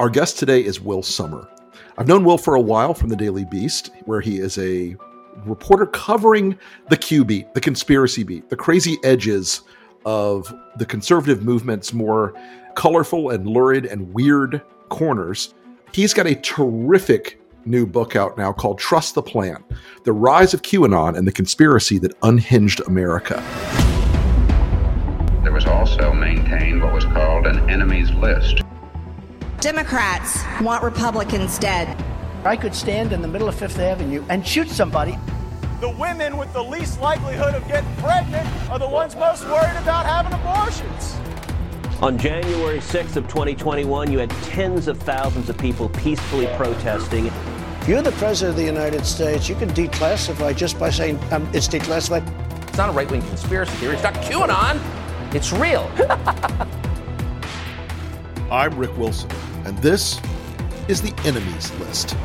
Our guest today is Will Sommer. I've known Will for a while from the Daily Beast, where he is a reporter covering the Q beat, the conspiracy beat, the crazy edges of the conservative movement's more colorful and lurid and weird corners. He's got a terrific new book out now called Trust the Plan The Rise of QAnon and the Conspiracy That Unhinged America. There was also maintained what was called an enemies list. Democrats want Republicans dead. I could stand in the middle of Fifth Avenue and shoot somebody. The women with the least likelihood of getting pregnant are the ones most worried about having abortions. On January 6th of 2021, you had tens of thousands of people peacefully protesting. If you're the president of the United States, you can declassify just by saying um, it's declassified. It's not a right wing conspiracy theory. It's not QAnon. It's real. I'm Rick Wilson, and this is the enemies list.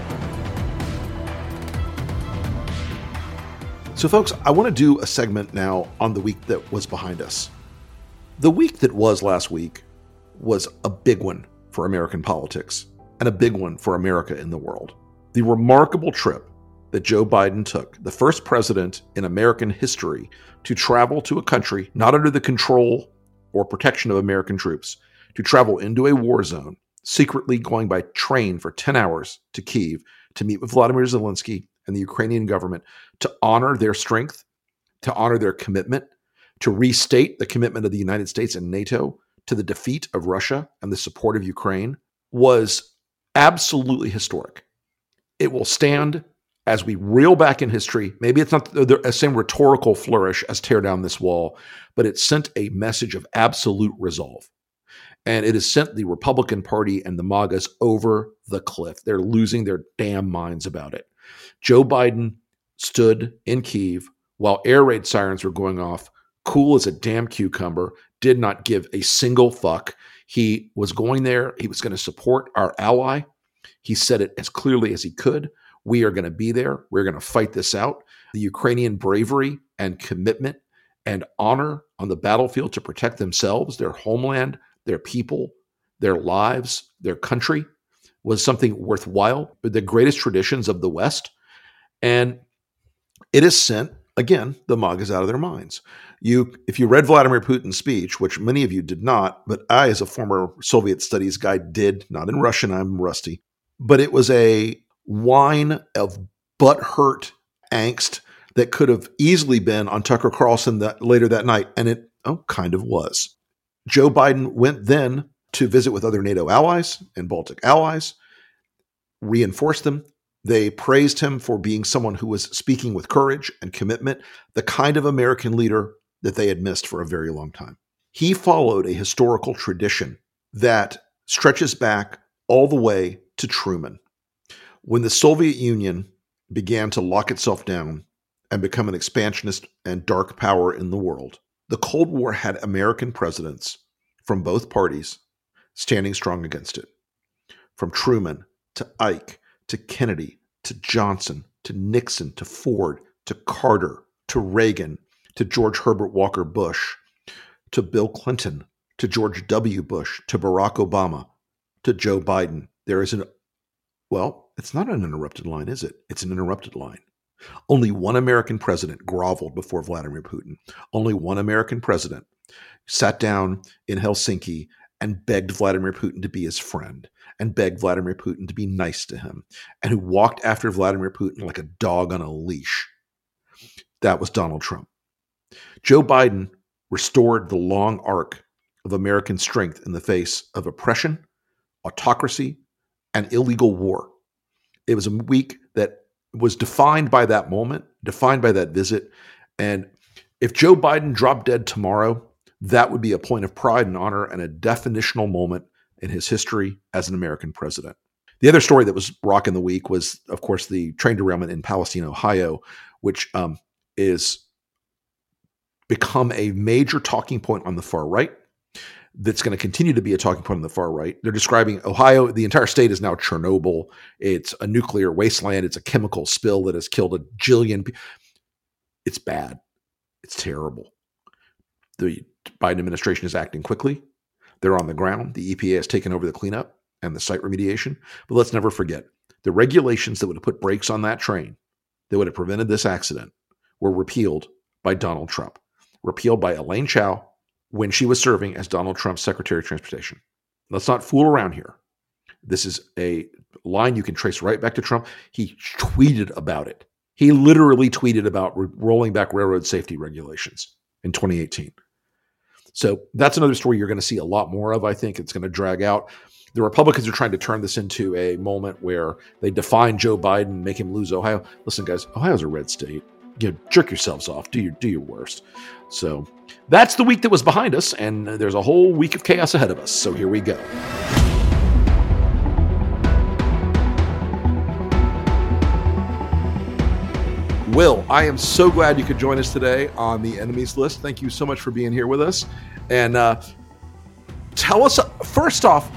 So, folks, I want to do a segment now on the week that was behind us. The week that was last week was a big one for American politics and a big one for America in the world. The remarkable trip that Joe Biden took, the first president in American history to travel to a country not under the control or protection of American troops, to travel into a war zone, secretly going by train for 10 hours to Kiev to meet with Vladimir Zelensky and the Ukrainian government to honor their strength, to honor their commitment, to restate the commitment of the United States and NATO to the defeat of Russia and the support of Ukraine was absolutely historic. It will stand as we reel back in history. Maybe it's not the, the same rhetorical flourish as tear down this wall, but it sent a message of absolute resolve. And it has sent the Republican Party and the MAGAs over the cliff. They're losing their damn minds about it. Joe Biden stood in Kiev while air raid sirens were going off, cool as a damn cucumber, did not give a single fuck. He was going there, he was going to support our ally. He said it as clearly as he could. We are going to be there. We're going to fight this out. The Ukrainian bravery and commitment and honor on the battlefield to protect themselves, their homeland, their people, their lives, their country was something worthwhile, the greatest traditions of the West. And it has sent, again, the MAGAs out of their minds. You, if you read Vladimir Putin's speech, which many of you did not, but I, as a former Soviet studies guy, did, not in Russian, I'm rusty, but it was a whine of butthurt angst that could have easily been on Tucker Carlson that later that night, and it oh kind of was. Joe Biden went then to visit with other NATO allies and Baltic allies, reinforced them. They praised him for being someone who was speaking with courage and commitment, the kind of American leader that they had missed for a very long time. He followed a historical tradition that stretches back all the way to Truman. When the Soviet Union began to lock itself down and become an expansionist and dark power in the world, the Cold War had American presidents from both parties standing strong against it. From Truman to Ike to Kennedy to Johnson to Nixon to Ford to Carter to Reagan to George Herbert Walker Bush to Bill Clinton to George W. Bush to Barack Obama to Joe Biden. There is an, well, it's not an interrupted line, is it? It's an interrupted line. Only one American president groveled before Vladimir Putin. Only one American president sat down in Helsinki and begged Vladimir Putin to be his friend and begged Vladimir Putin to be nice to him and who walked after Vladimir Putin like a dog on a leash. That was Donald Trump. Joe Biden restored the long arc of American strength in the face of oppression, autocracy, and illegal war. It was a that was defined by that moment, defined by that visit. And if Joe Biden dropped dead tomorrow, that would be a point of pride and honor and a definitional moment in his history as an American president. The other story that was rocking the week was, of course, the train derailment in Palestine, Ohio, which um, is become a major talking point on the far right. That's going to continue to be a talking point on the far right. They're describing Ohio, the entire state is now Chernobyl. It's a nuclear wasteland. It's a chemical spill that has killed a jillion people. It's bad. It's terrible. The Biden administration is acting quickly. They're on the ground. The EPA has taken over the cleanup and the site remediation. But let's never forget the regulations that would have put brakes on that train that would have prevented this accident were repealed by Donald Trump, repealed by Elaine Chao when she was serving as Donald Trump's Secretary of Transportation. Let's not fool around here. This is a line you can trace right back to Trump. He tweeted about it. He literally tweeted about re- rolling back railroad safety regulations in 2018. So that's another story you're going to see a lot more of. I think it's going to drag out. The Republicans are trying to turn this into a moment where they define Joe Biden, make him lose Ohio. Listen, guys, Ohio's a red state. You know, jerk yourselves off. Do your do your worst. So that's the week that was behind us, and there's a whole week of chaos ahead of us. So here we go. Will, I am so glad you could join us today on the enemies list. Thank you so much for being here with us. And uh, tell us, first off,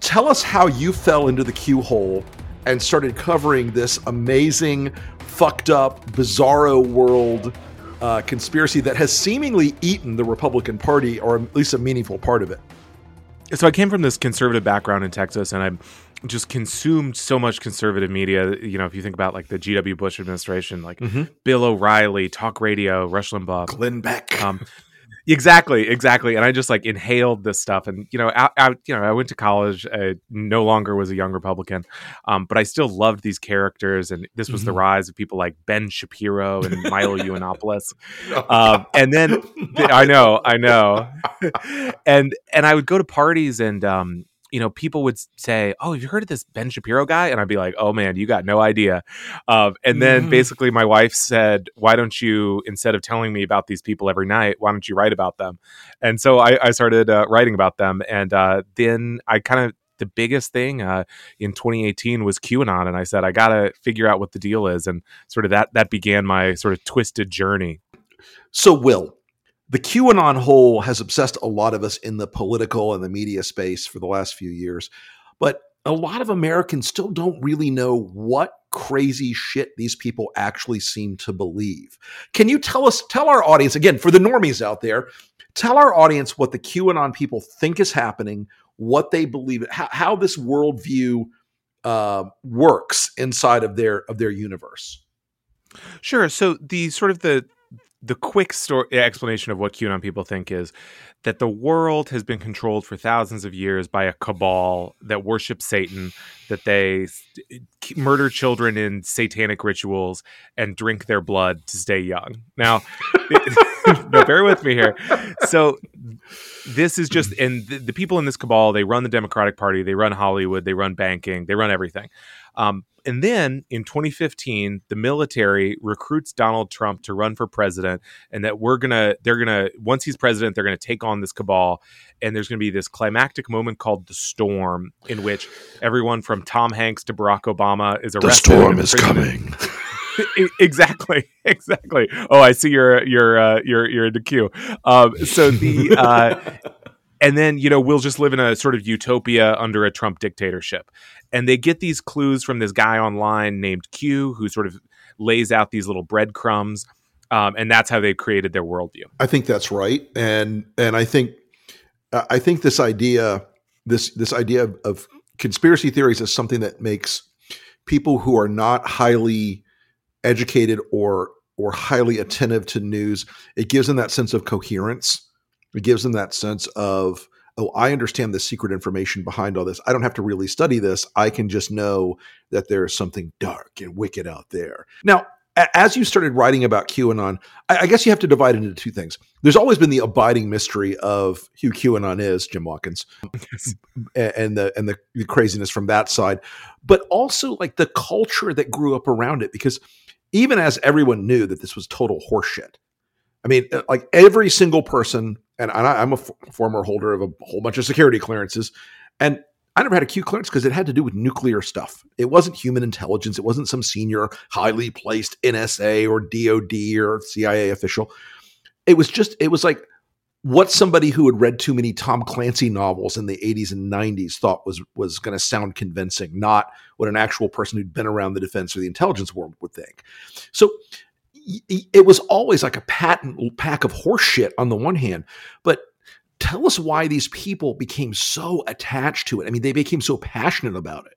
tell us how you fell into the Q hole and started covering this amazing, fucked up, bizarro world uh, conspiracy that has seemingly eaten the Republican Party, or at least a meaningful part of it. So I came from this conservative background in Texas, and I just consumed so much conservative media. You know, if you think about like the G.W. Bush administration, like mm-hmm. Bill O'Reilly, talk radio, Rush Limbaugh, Glenn Beck, um, Exactly, exactly. And I just like inhaled this stuff, and you know, out, out you know, I went to college. I no longer was a young Republican, um, but I still loved these characters, and this was mm-hmm. the rise of people like Ben Shapiro and Milo Yiannopoulos. oh, um, and then I know, I know, and and I would go to parties and um, you know, people would say, "Oh, have you heard of this Ben Shapiro guy?" And I'd be like, "Oh man, you got no idea." Um, and then mm. basically, my wife said, "Why don't you, instead of telling me about these people every night, why don't you write about them?" And so I, I started uh, writing about them, and uh, then I kind of the biggest thing uh, in 2018 was QAnon, and I said I got to figure out what the deal is, and sort of that that began my sort of twisted journey. So, Will, the QAnon hole has obsessed a lot of us in the political and the media space for the last few years. But a lot of Americans still don't really know what crazy shit these people actually seem to believe. Can you tell us, tell our audience, again, for the normies out there, tell our audience what the QAnon people think is happening, what they believe, how, how this worldview uh, works inside of their of their universe. Sure. So the sort of the the quick story explanation of what QAnon people think is that the world has been controlled for thousands of years by a cabal that worships Satan, that they murder children in satanic rituals and drink their blood to stay young. Now, no, bear with me here. So, this is just, and the, the, people in this cabal, they run the Democratic Party, they run Hollywood, they run banking, they run everything. Um, and then in 2015, the military recruits Donald Trump to run for president, and that we're gonna, they're gonna, once he's president, they're gonna take on this cabal, and there's gonna be this climactic moment called the storm, in which everyone from Tom Hanks to Barack Obama is arrested. The storm is coming. exactly, exactly. Oh, I see you're you're uh, you're you're in the queue. Um, so the uh, and then you know we'll just live in a sort of utopia under a Trump dictatorship and they get these clues from this guy online named Q, who sort of lays out these little breadcrumbs, um, and that's how they created their worldview. I think that's right, and and I think I think this idea this this idea of, of conspiracy theories is something that makes people who are not highly educated or or highly attentive to news it gives them that sense of coherence it gives them that sense of oh, I understand the secret information behind all this. I don't have to really study this. I can just know that there is something dark and wicked out there. Now, as you started writing about QAnon, I guess you have to divide it into two things. There's always been the abiding mystery of who QAnon is, Jim Watkins, and the and the, the craziness from that side, but also like the culture that grew up around it. Because even as everyone knew that this was total horseshit, I mean, uh, like every single person, and I, am a f- former holder of a whole bunch of security clearances, and I never had a Q clearance because it had to do with nuclear stuff. It wasn't human intelligence. It wasn't some senior, highly placed NSA or DOD or CIA official. It was just, it was like what somebody who had read too many Tom Clancy novels in the 80s and 90s thought was was going to sound convincing, not what an actual person who'd been around the defense or the intelligence world would think. So it was always like a patent pack of horseshit on the one hand, but tell us why these people became so attached to it. I mean, they became so passionate about it.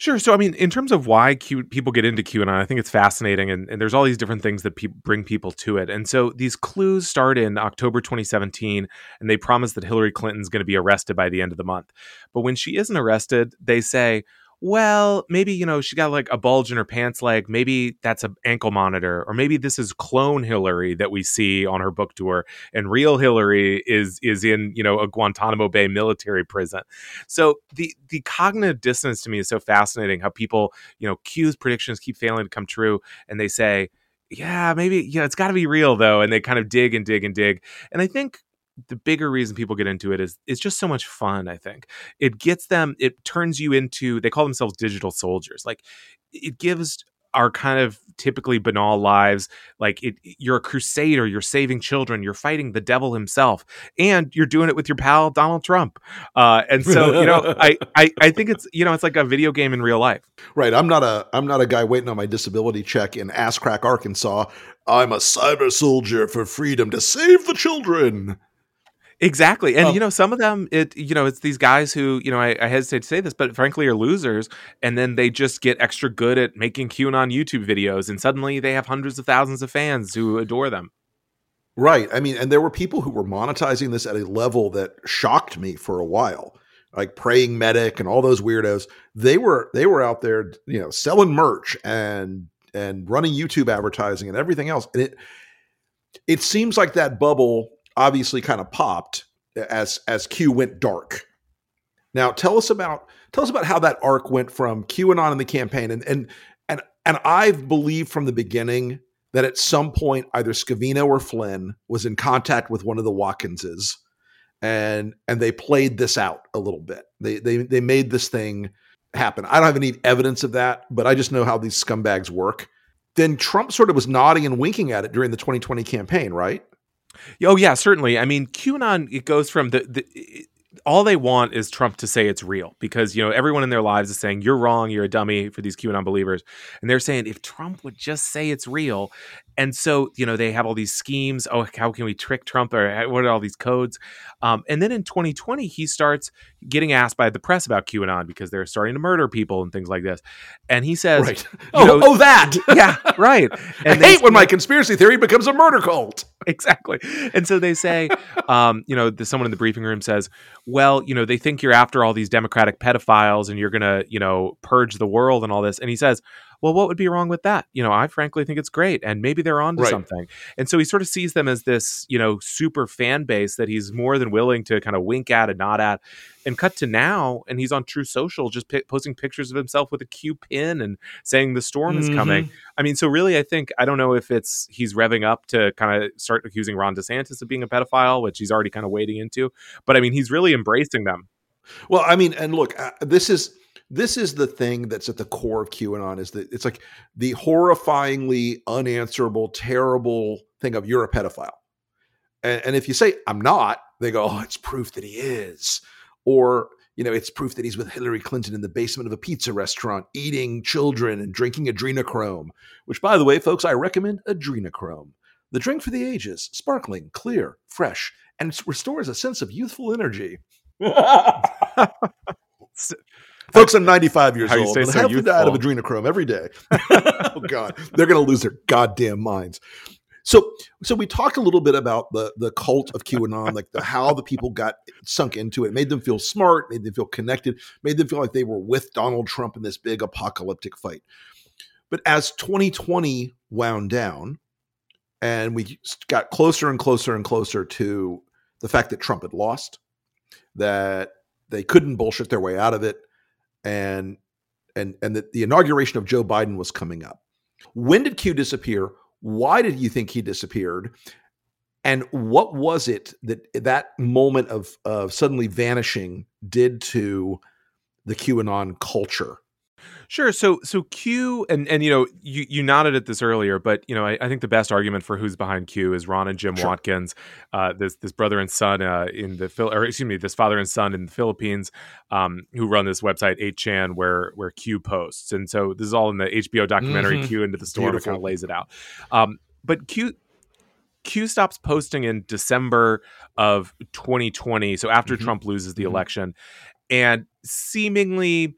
Sure. So, I mean, in terms of why Q, people get into QAnon, I think it's fascinating, and, and there's all these different things that pe- bring people to it. And so, these clues start in October 2017, and they promise that Hillary Clinton's going to be arrested by the end of the month. But when she isn't arrested, they say, well, maybe, you know, she got like a bulge in her pants leg. Maybe that's an ankle monitor, or maybe this is clone Hillary that we see on her book tour, and real Hillary is is in, you know, a Guantanamo Bay military prison. So the the cognitive dissonance to me is so fascinating how people, you know, Q's predictions keep failing to come true, and they say, yeah, maybe, you know, it's got to be real though. And they kind of dig and dig and dig. And I think the bigger reason people get into it is it's just so much fun i think. It gets them it turns you into they call themselves digital soldiers. Like it gives our kind of typically banal lives like it, you're a crusader you're saving children you're fighting the devil himself and you're doing it with your pal donald trump. Uh, and so you know I, I i think it's you know it's like a video game in real life. Right i'm not a i'm not a guy waiting on my disability check in ass crack arkansas. I'm a cyber soldier for freedom to save the children Exactly. And, oh. you know, some of them, it, you know, it's these guys who, you know, I, I, hesitate to say this, but frankly are losers. And then they just get extra good at making QAnon YouTube videos. And suddenly they have hundreds of thousands of fans who adore them. Right. I mean, and there were people who were monetizing this at a level that shocked me for a while. Like praying medic and all those weirdos. They were they were out there, you know, selling merch and and running YouTube advertising and everything else. And it it seems like that bubble obviously kind of popped as as Q went dark. Now tell us about tell us about how that arc went from QAnon in the campaign and and and and I've believed from the beginning that at some point either Scavino or Flynn was in contact with one of the Watkinses and and they played this out a little bit. They they they made this thing happen. I don't have any evidence of that, but I just know how these scumbags work. Then Trump sort of was nodding and winking at it during the 2020 campaign, right? Oh yeah, certainly. I mean, QAnon it goes from the, the all they want is Trump to say it's real because you know everyone in their lives is saying you're wrong, you're a dummy for these QAnon believers, and they're saying if Trump would just say it's real, and so you know they have all these schemes. Oh, how can we trick Trump? Or what are all these codes? Um, and then in 2020, he starts getting asked by the press about QAnon because they're starting to murder people and things like this, and he says, right. "Oh, know, oh, that, yeah, right." And I hate when my conspiracy theory becomes a murder cult. Exactly, and so they say, um, you know, the, someone in the briefing room says, "Well, you know, they think you're after all these Democratic pedophiles and you're going to, you know, purge the world and all this," and he says well, what would be wrong with that? You know, I frankly think it's great, and maybe they're on to right. something. And so he sort of sees them as this, you know, super fan base that he's more than willing to kind of wink at and nod at. And cut to now, and he's on Truth Social, just p- posting pictures of himself with a Q pin and saying the storm is mm-hmm. coming. I mean, so really, I think I don't know if it's he's revving up to kind of start accusing Ron DeSantis of being a pedophile, which he's already kind of wading into. But I mean, he's really embracing them. Well, I mean, and look, uh, this is this is the thing that's at the core of QAnon is that it's like the horrifyingly unanswerable, terrible thing of you're a pedophile. And, and if you say I'm not, they go, oh, it's proof that he is. Or, you know, it's proof that he's with Hillary Clinton in the basement of a pizza restaurant, eating children and drinking adrenochrome, which, by the way, folks, I recommend adrenochrome. The drink for the ages, sparkling, clear, fresh, and restores a sense of youthful energy. Folks, I'm 95 years old. And so I have to die of adrenochrome every day. oh God, they're going to lose their goddamn minds. So, so we talked a little bit about the the cult of QAnon, like the how the people got sunk into it, made them feel smart, made them feel connected, made them feel like they were with Donald Trump in this big apocalyptic fight. But as 2020 wound down, and we got closer and closer and closer to the fact that Trump had lost, that they couldn't bullshit their way out of it, and and and that the inauguration of Joe Biden was coming up. When did Q disappear? Why did you think he disappeared? And what was it that that moment of of suddenly vanishing did to the QAnon culture? Sure. So so Q and and you know you you nodded at this earlier, but you know I, I think the best argument for who's behind Q is Ron and Jim sure. Watkins, uh, this this brother and son uh, in the Phil or excuse me this father and son in the Philippines, um, who run this website 8chan where where Q posts, and so this is all in the HBO documentary mm-hmm. Q into the storm. It kind of lays it out. Um, but Q Q stops posting in December of 2020, so after Mhm. Trump loses the Mhm. election, and seemingly.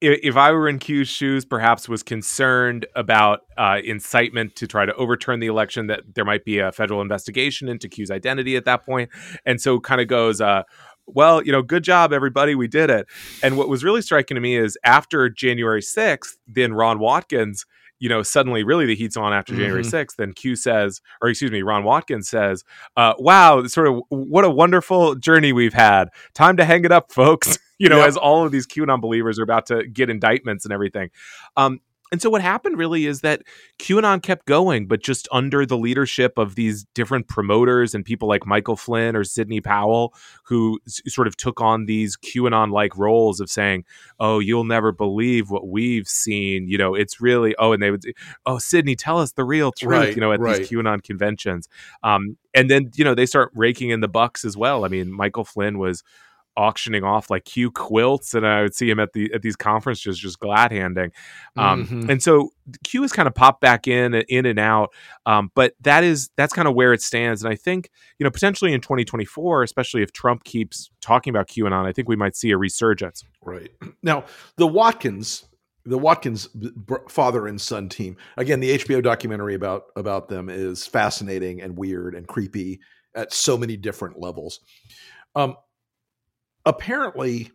If I were in Q's shoes, perhaps was concerned about uh, incitement to try to overturn the election, that there might be a federal investigation into Q's identity at that point, and so kind of goes, uh, "Well, you know, good job, everybody, we did it." And what was really striking to me is after January 6th, then Ron Watkins, you know, suddenly really the heat's on after January Mhm. 6th. Then Q says, or excuse me, Ron Watkins says, uh, wow, sort of what a wonderful journey we've had. Time to hang it up, folks. You know, Yep. as all of these QAnon believers are about to get indictments and everything. Um, and so what happened really is that QAnon kept going, but just under the leadership of these different promoters and people like Michael Flynn or Sidney Powell, who s- sort of took on these QAnon like roles of saying, "Oh, you'll never believe what we've seen." You know, it's really oh, and they would, "Oh, Sidney, tell us the real truth." Right, you know, at right. these QAnon conventions, um, and then you know they start raking in the bucks as well. I mean, Michael Flynn was auctioning off like Q quilts, and I would see him at the at these conferences just glad handing. Um, Mhm. And so Q has kind of popped back in in and out, um, but that is that's kind of where it stands. And I think you know potentially in 2024, especially if Trump keeps talking about QAnon, I think we might see a resurgence. Right. Now, the Watkins, the Watkins father and son team. Again, the HBO documentary about about them is fascinating and weird and creepy at so many different levels. Um, apparently,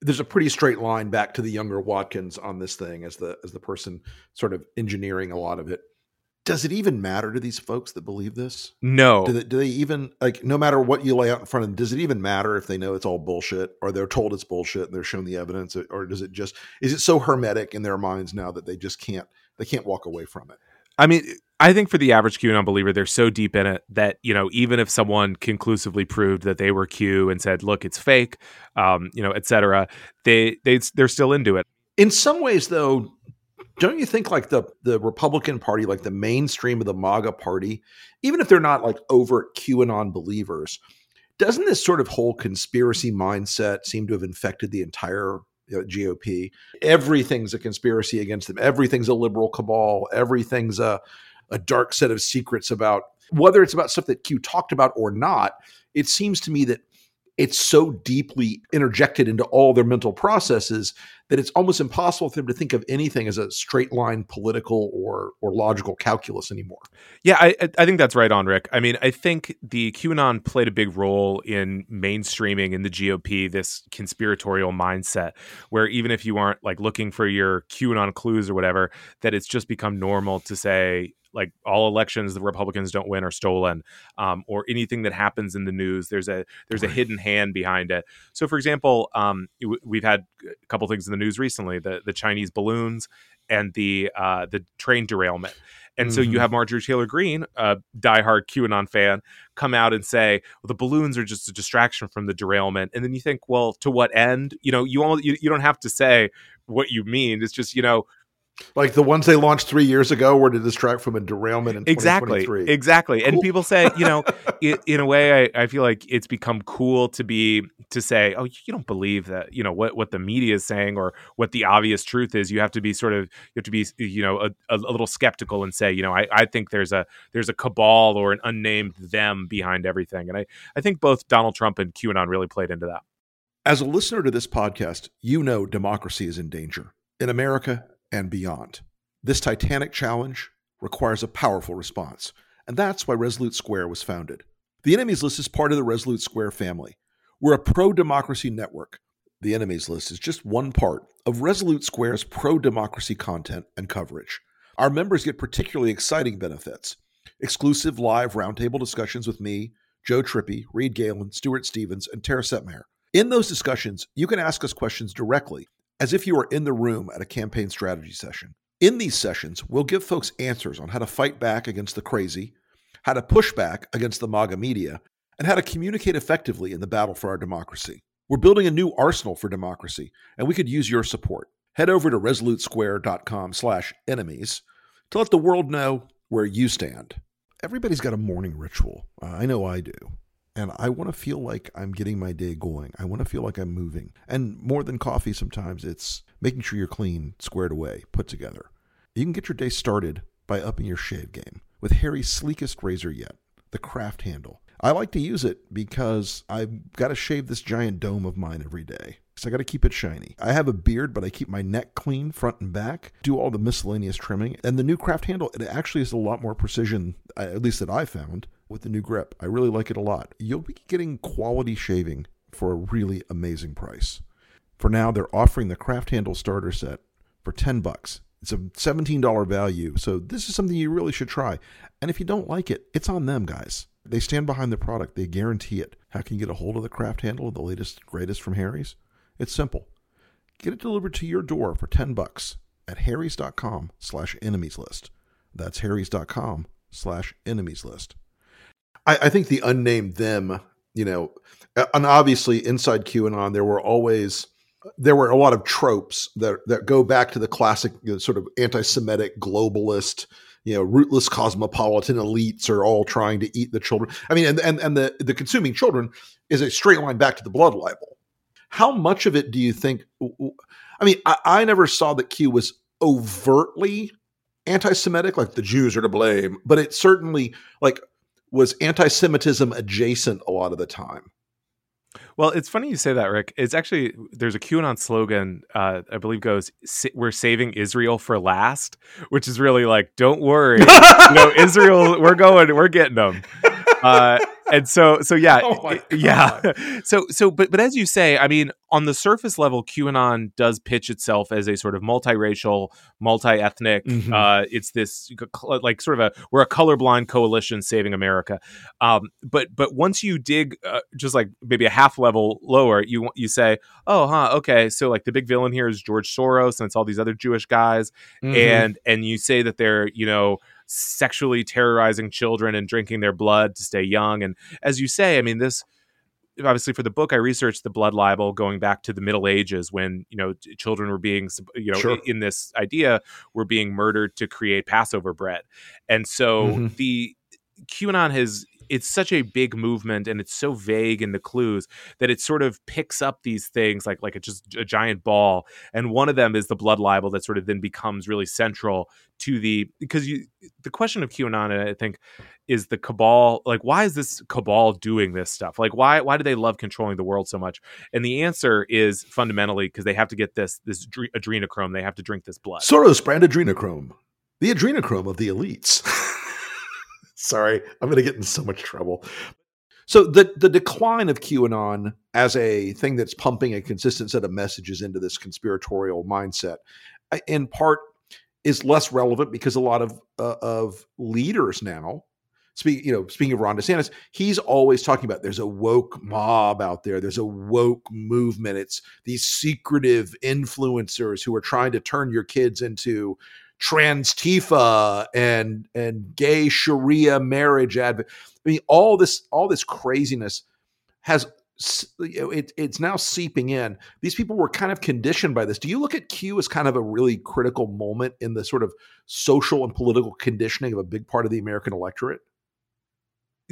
there's a pretty straight line back to the younger Watkins on this thing as the as the person sort of engineering a lot of it. Does it even matter to these folks that believe this? No, Do they, do they even like no matter what you lay out in front of them? Does it even matter if they know it's all bullshit, or they're told it's bullshit and they're shown the evidence, or does it just is it so hermetic in their minds now that they just can't they can't walk away from it? I mean, I think for the average QAnon believer, they're so deep in it that you know, even if someone conclusively proved that they were Q and said, "Look, it's fake," um, you know, et cetera, they they they're still into it. In some ways, though, don't you think like the the Republican Party, like the mainstream of the MAGA Party, even if they're not like overt QAnon believers, doesn't this sort of whole conspiracy mindset seem to have infected the entire GOP? Everything's a conspiracy against them. Everything's a liberal cabal. Everything's a a dark set of secrets about whether it's about stuff that Q talked about or not. It seems to me that it's so deeply interjected into all their mental processes that it's almost impossible for them to think of anything as a straight line political or or logical calculus anymore. Yeah, I I- think that's right on, Rick. I mean, I think the QAnon played a big role in mainstreaming in the GOP this conspiratorial mindset, where even if you aren't like looking for your QAnon clues or whatever, that it's just become normal to say like all elections the Republicans don't win are stolen, um, or anything that happens in the news there's a there's a hidden hand behind it. So, for example, um, we've had a couple things in the news recently: the the Chinese balloons and the uh, the train derailment. And so you Mhm. have Marjorie Taylor Greene, a diehard QAnon fan, come out and say, "Well, the balloons are just a distraction from the derailment." And then you think, "Well, to what end?" You know, you almost you, you don't have to say what you mean. It's just you know Like the ones they launched three years ago were to distract from a derailment in exactly 2023. exactly. And people say, you know, i in a way, I, I feel like it's become cool to be to say, "Oh, you don't believe that," you know, what what the media is saying or what the obvious truth is. You have to be sort of you have to be you know a, a, a little skeptical and say, you know, I, I think there's a there's a cabal or an unnamed them behind everything. And I I think both Donald Trump and QAnon really played into that. As a listener to this podcast, you know democracy is in danger in America and beyond. This titanic challenge requires a powerful response, and that's why Resolute Square was founded. The Enemies List is part of the Resolute Square family. We're a pro democracy network. The Enemies List is just one part of Resolute Square's pro democracy content and coverage. Our members get particularly exciting benefits exclusive live roundtable discussions with me, Joe Trippi, Reed Galen, Stuart Stevens, and Tara Setmeyer. In those discussions, you can ask us questions directly, as if you were in the room at a campaign strategy session. In these sessions, we'll give folks answers on how to fight back against the crazy, how to push back against the MAGA media, and how to communicate effectively in the battle for our democracy. We're building a new arsenal for democracy, and we could use your support. Head over to resolutesquare.com slash enemies to let the world know where you stand. Everybody's got a morning ritual. Uh, I know I do. And I want to feel like I'm getting my day going. I want to feel like I'm moving. And more than coffee, sometimes it's making sure you're clean, squared away, put together. You can get your day started by upping your shave game with Harry's sleekest razor yet, the craft handle. I like to use it because I've got to shave this giant dome of mine every day. So I got to keep it shiny. I have a beard, but I keep my neck clean front and back, do all the miscellaneous trimming. And the new craft handle, it actually is a lot more precision, at least that I found, with the new grip. I really like it a lot. You'll be getting quality shaving for a really amazing price. For now, they're offering the craft handle starter set for 10 bucks. It's a $17 value, so this is something you really should try. And if you don't like it, it's on them, guys. They stand behind the product. They guarantee it. How can you get a hold of the craft handle, the latest greatest from Harry's? It's simple. Get it delivered to your door for 10 bucks at harrys.com slash enemies list. That's harrys.com slash enemies list. I, I think the unnamed them, you know, and obviously inside QAnon, there were always there were a lot of tropes that that go back to the classic you know, sort of anti-Semitic globalist, you know, rootless cosmopolitan elites are all trying to eat the children. I mean, and and and the the consuming children is a straight line back to the blood libel. How much of it do you think? I mean, I, I never saw that Q was overtly anti-Semitic, like the Jews are to blame, but it certainly like was anti-Semitism adjacent a lot of the time. Well, it's funny you say that, Rick. It's actually there's a QAnon slogan uh, I believe goes "We're saving Israel for last," which is really like, "Don't worry, you know, Israel, we're going, we're getting them." Uh, and so so yeah Oh yeah so so but but as you say i mean on the surface level qanon does pitch itself as a sort of multiracial multi-ethnic Mhm. uh it's this like sort of a we're a colorblind coalition saving america um but but once you dig uh, just like maybe a half level lower you you say oh huh okay so like the big villain here is george soros and it's all these other jewish guys Mhm. and and you say that they're you know sexually terrorizing children and drinking their blood to stay young and as you say i mean this obviously for the book i researched the blood libel going back to the middle ages when you know children were being you know Sure. in this idea were being murdered to create passover bread and so Mhm. the qanon has it's such a big movement and it's so vague in the clues that it sort of picks up these things like like a, just a giant ball and one of them is the blood libel that sort of then becomes really central to the because you the question of qanon i think is the cabal like why is this cabal doing this stuff? Like why why do they love controlling the world so much? And the answer is fundamentally because they have to get this this dre- adrenochrome they have to drink this blood. Soros brand adrenochrome, the adrenochrome of the elites. Sorry, I'm going to get in so much trouble. So the the decline of QAnon as a thing that's pumping a consistent set of messages into this conspiratorial mindset, uh, in part, is less relevant because a lot of uh, of leaders now. Speak, you know, speaking of Ron DeSantis, he's always talking about there's a woke mob out there. There's a woke movement. It's these secretive influencers who are trying to turn your kids into trans Tifa and and gay Sharia marriage advocate. I mean, all this all this craziness has it, it's now seeping in. These people were kind of conditioned by this. Do you look at Q as kind of a really critical moment in the sort of social and political conditioning of a big part of the American electorate?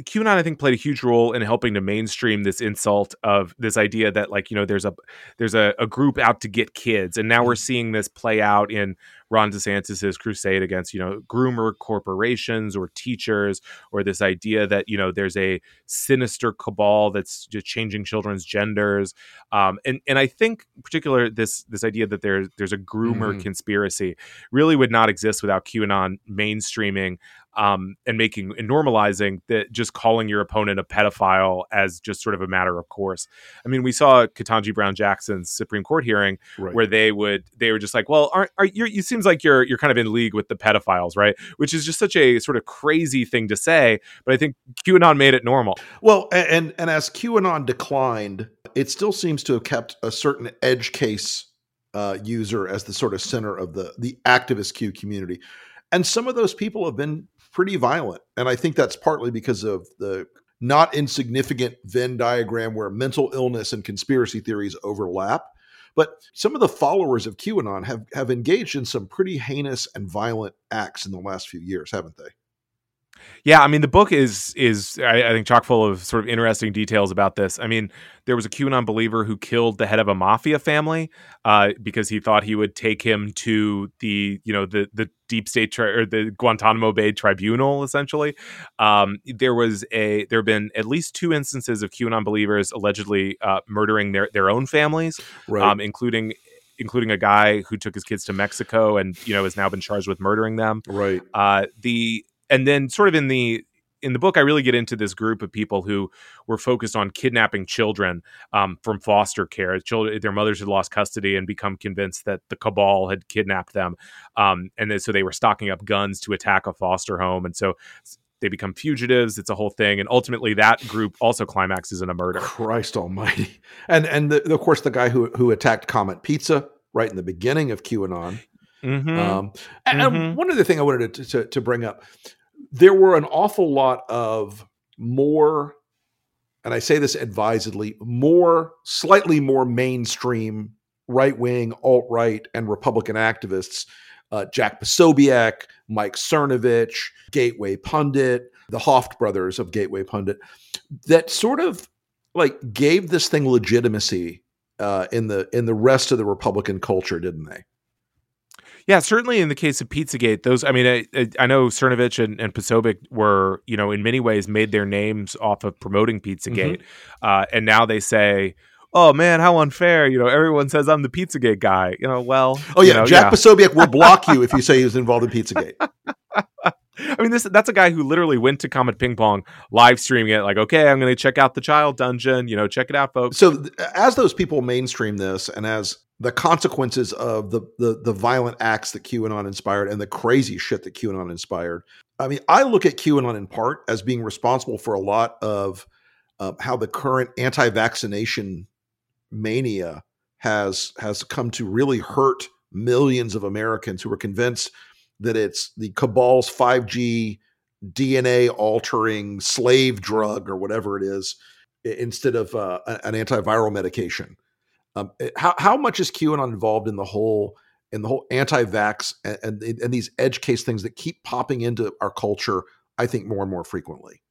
QAnon, I think, played a huge role in helping to mainstream this insult of this idea that, like, you know, there's a there's a, a group out to get kids, and now we're seeing this play out in Ron DeSantis's crusade against, you know, groomer corporations or teachers, or this idea that you know there's a sinister cabal that's just changing children's genders, um, and and I think, in particular, this this idea that there's there's a groomer Mhm. conspiracy really would not exist without QAnon mainstreaming um, and making and normalizing that just calling your opponent a pedophile as just sort of a matter of course. I mean, we saw Ketanji Brown Jackson's Supreme Court hearing Right. where they would they were just like, well, aren't are you? It seems like you're you're kind of in league with the pedophiles, right? Which is just such a sort of crazy thing to say, but I think QAnon made it normal. Well, and and as QAnon declined, it still seems to have kept a certain edge case uh, user as the sort of center of the the activist Q community, and some of those people have been pretty violent, and I think that's partly because of the not insignificant Venn diagram where mental illness and conspiracy theories overlap. But some of the followers of QAnon have have engaged in some pretty heinous and violent acts in the last few years, haven't they? Yeah, I mean the book is is I, I, think chock full of sort of interesting details about this. I mean, there was a QAnon believer who killed the head of a mafia family uh, because he thought he would take him to the you know the the deep state tri- or the Guantanamo Bay Tribunal. Essentially, um, there was a there have been at least two instances of QAnon believers allegedly uh, murdering their their own families, right. um, including including a guy who took his kids to Mexico and you know has now been charged with murdering them. Right. Uh, the and then sort of in the in the book, I really get into this group of people who were focused on kidnapping children um, from foster care. Children, their mothers had lost custody and become convinced that the cabal had kidnapped them, um, and then, so they were stocking up guns to attack a foster home, and so they become fugitives. It's a whole thing, and ultimately, that group also climaxes in a murder. Christ Almighty! And and the, of course, the guy who who attacked Comet Pizza right in the beginning of QAnon. Mm-hmm. Um, and, mm-hmm. one other thing I wanted to, to, to bring up there were an awful lot of more, and I say this advisedly, more, slightly more mainstream right wing, alt right, and Republican activists. Uh, Jack Posobiec, Mike Cernovich, Gateway Pundit, the Hoft brothers of Gateway Pundit, that sort of like gave this thing legitimacy uh, in the in the rest of the Republican culture, didn't they? Yeah, certainly in the case of Pizzagate, those I mean, I, I know Cernovich and, and Posobiec were, you know, in many ways made their names off of promoting Pizzagate, mm-hmm. uh, and now they say, "Oh man, how unfair!" You know, everyone says I'm the Pizzagate guy. You know, well, oh yeah, you know, Jack yeah. Posobiec will block you if you say he was involved in Pizzagate. I mean, this that's a guy who literally went to Comet Ping Pong, live streaming it, like, okay, I'm going to check out the Child Dungeon. You know, check it out, folks. So, as those people mainstream this, and as the consequences of the, the the violent acts that QAnon inspired and the crazy shit that QAnon inspired. I mean, I look at QAnon in part as being responsible for a lot of uh, how the current anti-vaccination mania has has come to really hurt millions of Americans who are convinced that it's the cabal's 5G DNA altering slave drug or whatever it is instead of uh, an antiviral medication. Um, eh, how how much is QAnon involved in the whole in the whole anti-vax and, and, and these edge case things that keep popping into our culture? I think more and more frequently.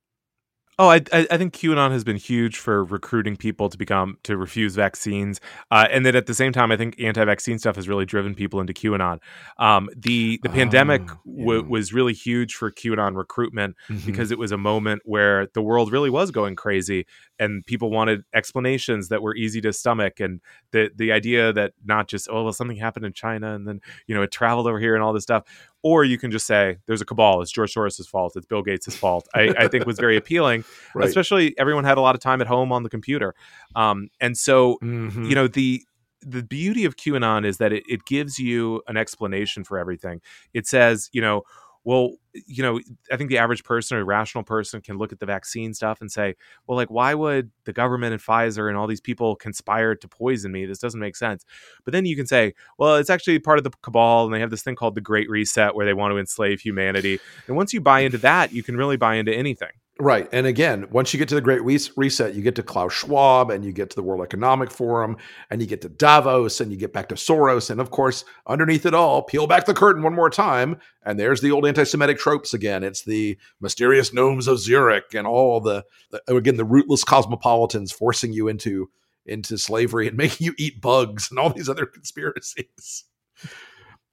Oh, I, I think QAnon has been huge for recruiting people to become to refuse vaccines, uh, and then at the same time, I think anti-vaccine stuff has really driven people into QAnon. Um, the the pandemic ah, w- was really huge for QAnon recruitment mm-hmm. because it was a moment where the world really was going crazy, and people wanted explanations that were easy to stomach, and the the idea that not just oh well something happened in China and then you know it traveled over here and all this stuff or you can just say there's a cabal. It's George Soros' fault. It's Bill Gates' fault. I, I think was very appealing, right. especially everyone had a lot of time at home on the computer, um, and so mm-hmm. you know the the beauty of QAnon is that it, it gives you an explanation for everything. It says you know well, you know, I think the average person or rational person can look at the vaccine stuff and say, well, like, why would the government and Pfizer and all these people conspire to poison me? This doesn't make sense. But then you can say, well, it's actually part of the cabal, and they have this thing called the Great Reset where they want to enslave humanity. And once you buy into that, you can really buy into anything. Right. And again, once you get to the Great Reset, you get to Klaus Schwab and you get to the World Economic Forum and you get to Davos and you get back to Soros. And of course, underneath it all, peel back the curtain one more time. And there's the old anti Semitic tropes again. It's the mysterious gnomes of Zurich and all the, the, again, the rootless cosmopolitans forcing you into, into slavery and making you eat bugs and all these other conspiracies.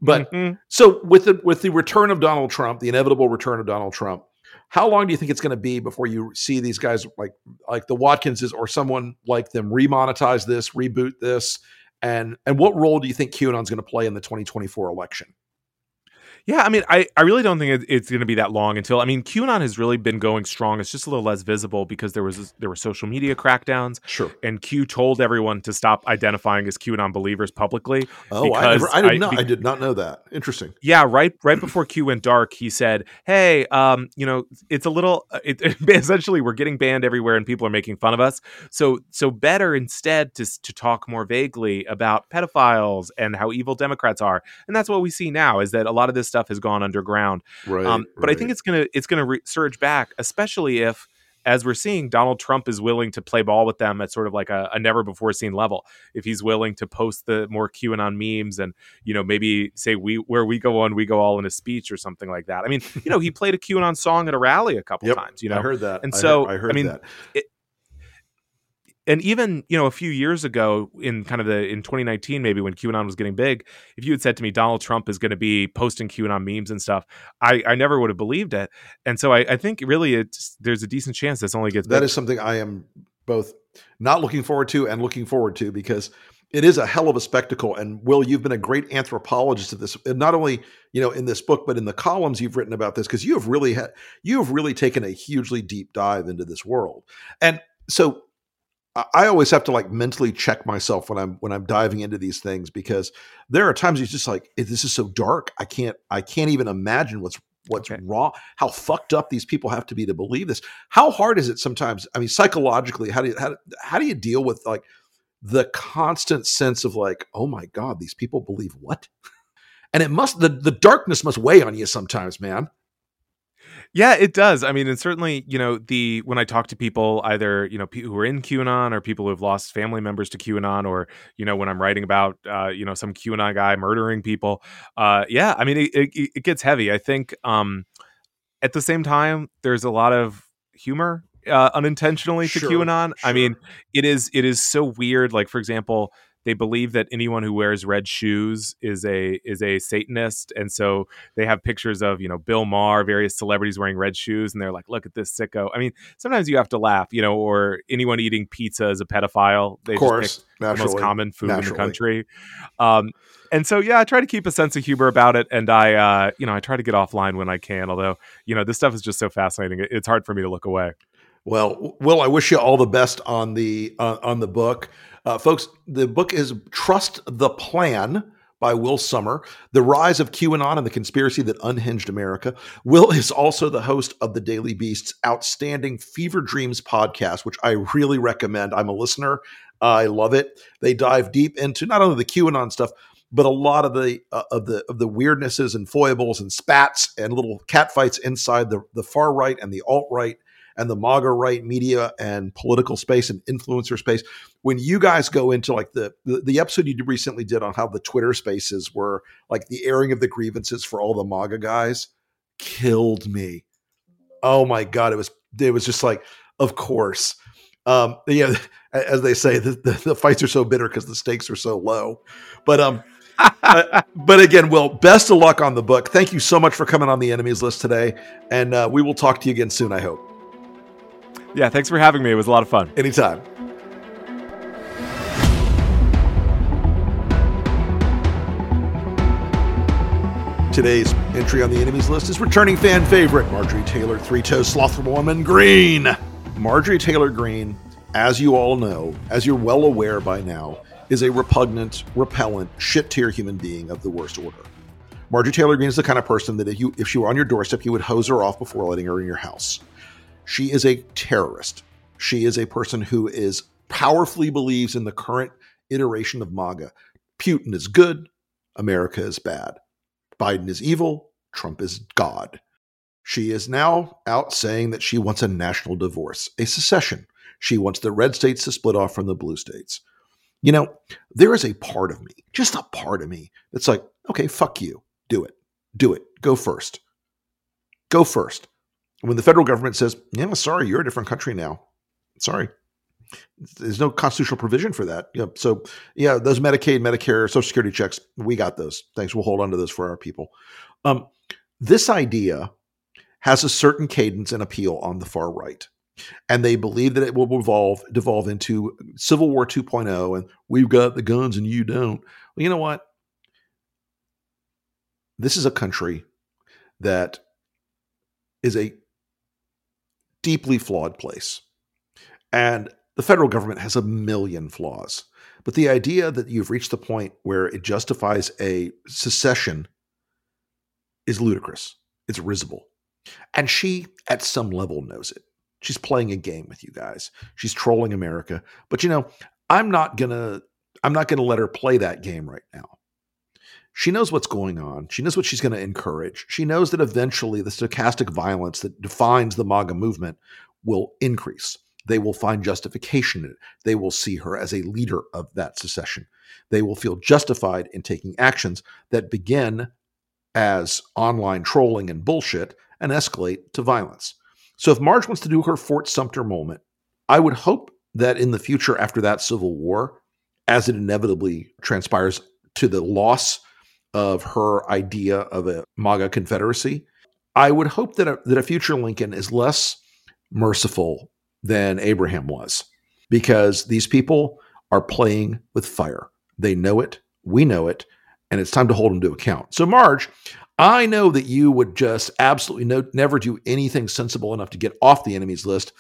But mm-hmm. so with the with the return of Donald Trump, the inevitable return of Donald Trump, how long do you think it's going to be before you see these guys like like the Watkinses or someone like them remonetize this, reboot this, and and what role do you think QAnon's going to play in the 2024 election? Yeah, I mean, I, I really don't think it's going to be that long until I mean, QAnon has really been going strong. It's just a little less visible because there was there were social media crackdowns. Sure. And Q told everyone to stop identifying as QAnon believers publicly. Oh, I, never, I did I, not. Be, I did not know that. Interesting. Yeah, right. Right before Q went dark, he said, "Hey, um, you know, it's a little. Uh, it, it, essentially, we're getting banned everywhere, and people are making fun of us. So, so better instead to to talk more vaguely about pedophiles and how evil Democrats are. And that's what we see now is that a lot of this stuff has gone underground. Right. Um, but right. I think it's gonna it's gonna re- surge back, especially if as we're seeing, Donald Trump is willing to play ball with them at sort of like a, a never before seen level. If he's willing to post the more QAnon memes and you know maybe say we where we go on, we go all in a speech or something like that. I mean, you know, he played a QAnon song at a rally a couple Yep, times. You know, I heard that. and so I heard, I heard mean, that. it- and even you know a few years ago in kind of the in 2019 maybe when qanon was getting big if you had said to me donald trump is going to be posting qanon memes and stuff i i never would have believed it and so i, I think really it's there's a decent chance this only gets That is something I am both not looking forward to and looking forward to because it is a hell of a spectacle. And Will, you've been a great anthropologist of this, and not only you know in this book, but in the columns you've written about this because you have really had you have really taken a hugely deep dive into this world. And so I- always have to like mentally check myself when I'm when I'm diving into these things because there are times it's just like this is so dark. I can't I can't even imagine what's what's Okay. wrong. How fucked up these people have to be to believe this. How hard is it sometimes? I mean, psychologically, how do you how, do- how do you deal with like the constant sense of like, oh my god, these people believe what? And it must the the darkness must weigh on you sometimes, man. Yeah, it does. I mean, and certainly, you know, the when I talk to people, either you know, people who are in QAnon or people who have lost family members to QAnon, or you know, when I'm writing about, uh, you know, some QAnon guy murdering people, uh, yeah, I mean, it, it, it gets heavy. I think um, at the same time, there's a lot of humor uh, unintentionally to Sure, QAnon. I mean, it is it is so weird. Like, for example, they believe that anyone who wears red shoes is a is a Satanist, and so they have pictures of you know Bill Maher, various celebrities wearing red shoes, and they're like, "Look at this sicko." I mean, sometimes you have to laugh, you know, or anyone eating pizza is a pedophile. They Of course, the most common food in the country. Um, and so, yeah, I try to keep a sense of humor about it, and I, uh, you know, I try to get offline when I can. Although, you know, this stuff is just so fascinating; it's hard for me to look away. Well, Will, I wish you all the best on the uh, on the book, uh, folks. The book is "Trust the Plan" by Will Sommer, "The Rise of QAnon and the Conspiracy That Unhinged America." Will is also the host of the Daily Beast's outstanding Fever Dreams podcast, which I really recommend. I'm a listener; I love it. They dive deep into not only the QAnon stuff, but a lot of the uh, of the of the weirdnesses and foibles and spats and little catfights inside the the far right and the alt right and the MAGA right media and political space and influencer space. When you guys go into like the, the the episode you recently did on how the Twitter spaces were like the airing of the grievances for all the MAGA guys, killed me. Oh my god, it was it was just like, of course. Um, yeah, as they say, the, the, the fights are so bitter because the stakes are so low. But um, uh, but again, Will, best of luck on the book. Thank you so much for coming on the enemies list today, and uh, we will talk to you again soon. I hope. Yeah, thanks for having me. It was a lot of fun. Anytime. Today's entry on the enemies list is returning fan favorite Marjorie Taylor Three Toes Slothful Woman Greene. Marjorie Taylor Greene, as you all know, as you're well aware by now, is a repugnant, repellent, shit tier human being of the worst order. Marjorie Taylor Greene is the kind of person that if you if she were on your doorstep, you would hose her off before letting her in your house. She is a terrorist. She is a person who is powerfully believes in the current iteration of MAGA. Putin is good, America is bad. Biden is evil, Trump is God. She is now out saying that she wants a national divorce, a secession. She wants the red states to split off from the blue states. You know, there is a part of me, just a part of me, that's like, okay, fuck you. Do it. Do it. Go first. Go first. When the federal government says, yeah, sorry, you're a different country now. Sorry. There's no constitutional provision for that. Yeah. So, yeah, those Medicaid, Medicare, Social Security checks, we got those. Thanks. We'll hold on to those for our people. Um, this idea has a certain cadence and appeal on the far right. And they believe that it will evolve, devolve into Civil War 2.0, and we've got the guns and you don't. Well, you know what? This is a country that is a deeply flawed place. And the federal government has a million flaws. But the idea that you've reached the point where it justifies a secession is ludicrous. It's risible. And she, at some level, knows it. She's playing a game with you guys. She's trolling America. But you know, I'm not gonna I'm not gonna let her play that game right now. She knows what's going on. She knows what she's going to encourage. She knows that eventually the stochastic violence that defines the MAGA movement will increase. They will find justification in it. They will see her as a leader of that secession. They will feel justified in taking actions that begin as online trolling and bullshit and escalate to violence. So if Marge wants to do her Fort Sumter moment, I would hope that in the future after that Civil War, as it inevitably transpires to the loss of her idea of a MAGA Confederacy, I would hope that a, that a future Lincoln is less merciful than Abraham was because these people are playing with fire. They know it, we know it, and it's time to hold them to account. So, Marge, I know that you would just absolutely no, never do anything sensible enough to get off the enemies list.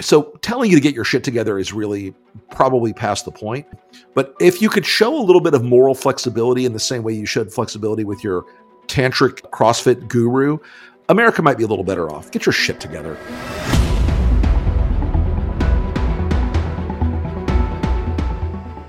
So, telling you to get your shit together is really probably past the point. But if you could show a little bit of moral flexibility in the same way you showed flexibility with your tantric CrossFit guru, America might be a little better off. Get your shit together.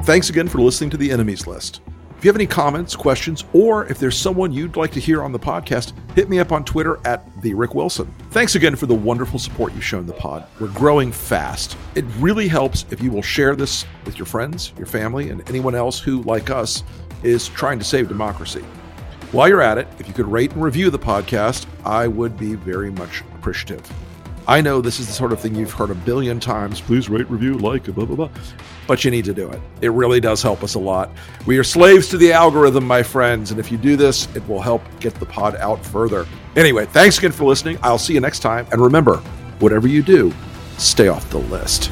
Thanks again for listening to the Enemies List. If you have any comments, questions, or if there's someone you'd like to hear on the podcast, hit me up on Twitter at the Rick Wilson. Thanks again for the wonderful support you've shown the pod. We're growing fast. It really helps if you will share this with your friends, your family, and anyone else who, like us, is trying to save democracy. While you're at it, if you could rate and review the podcast, I would be very much appreciative. I know this is the sort of thing you've heard a billion times. Please rate, review, like, blah, blah, blah. But you need to do it. It really does help us a lot. We are slaves to the algorithm, my friends. And if you do this, it will help get the pod out further. Anyway, thanks again for listening. I'll see you next time. And remember, whatever you do, stay off the list.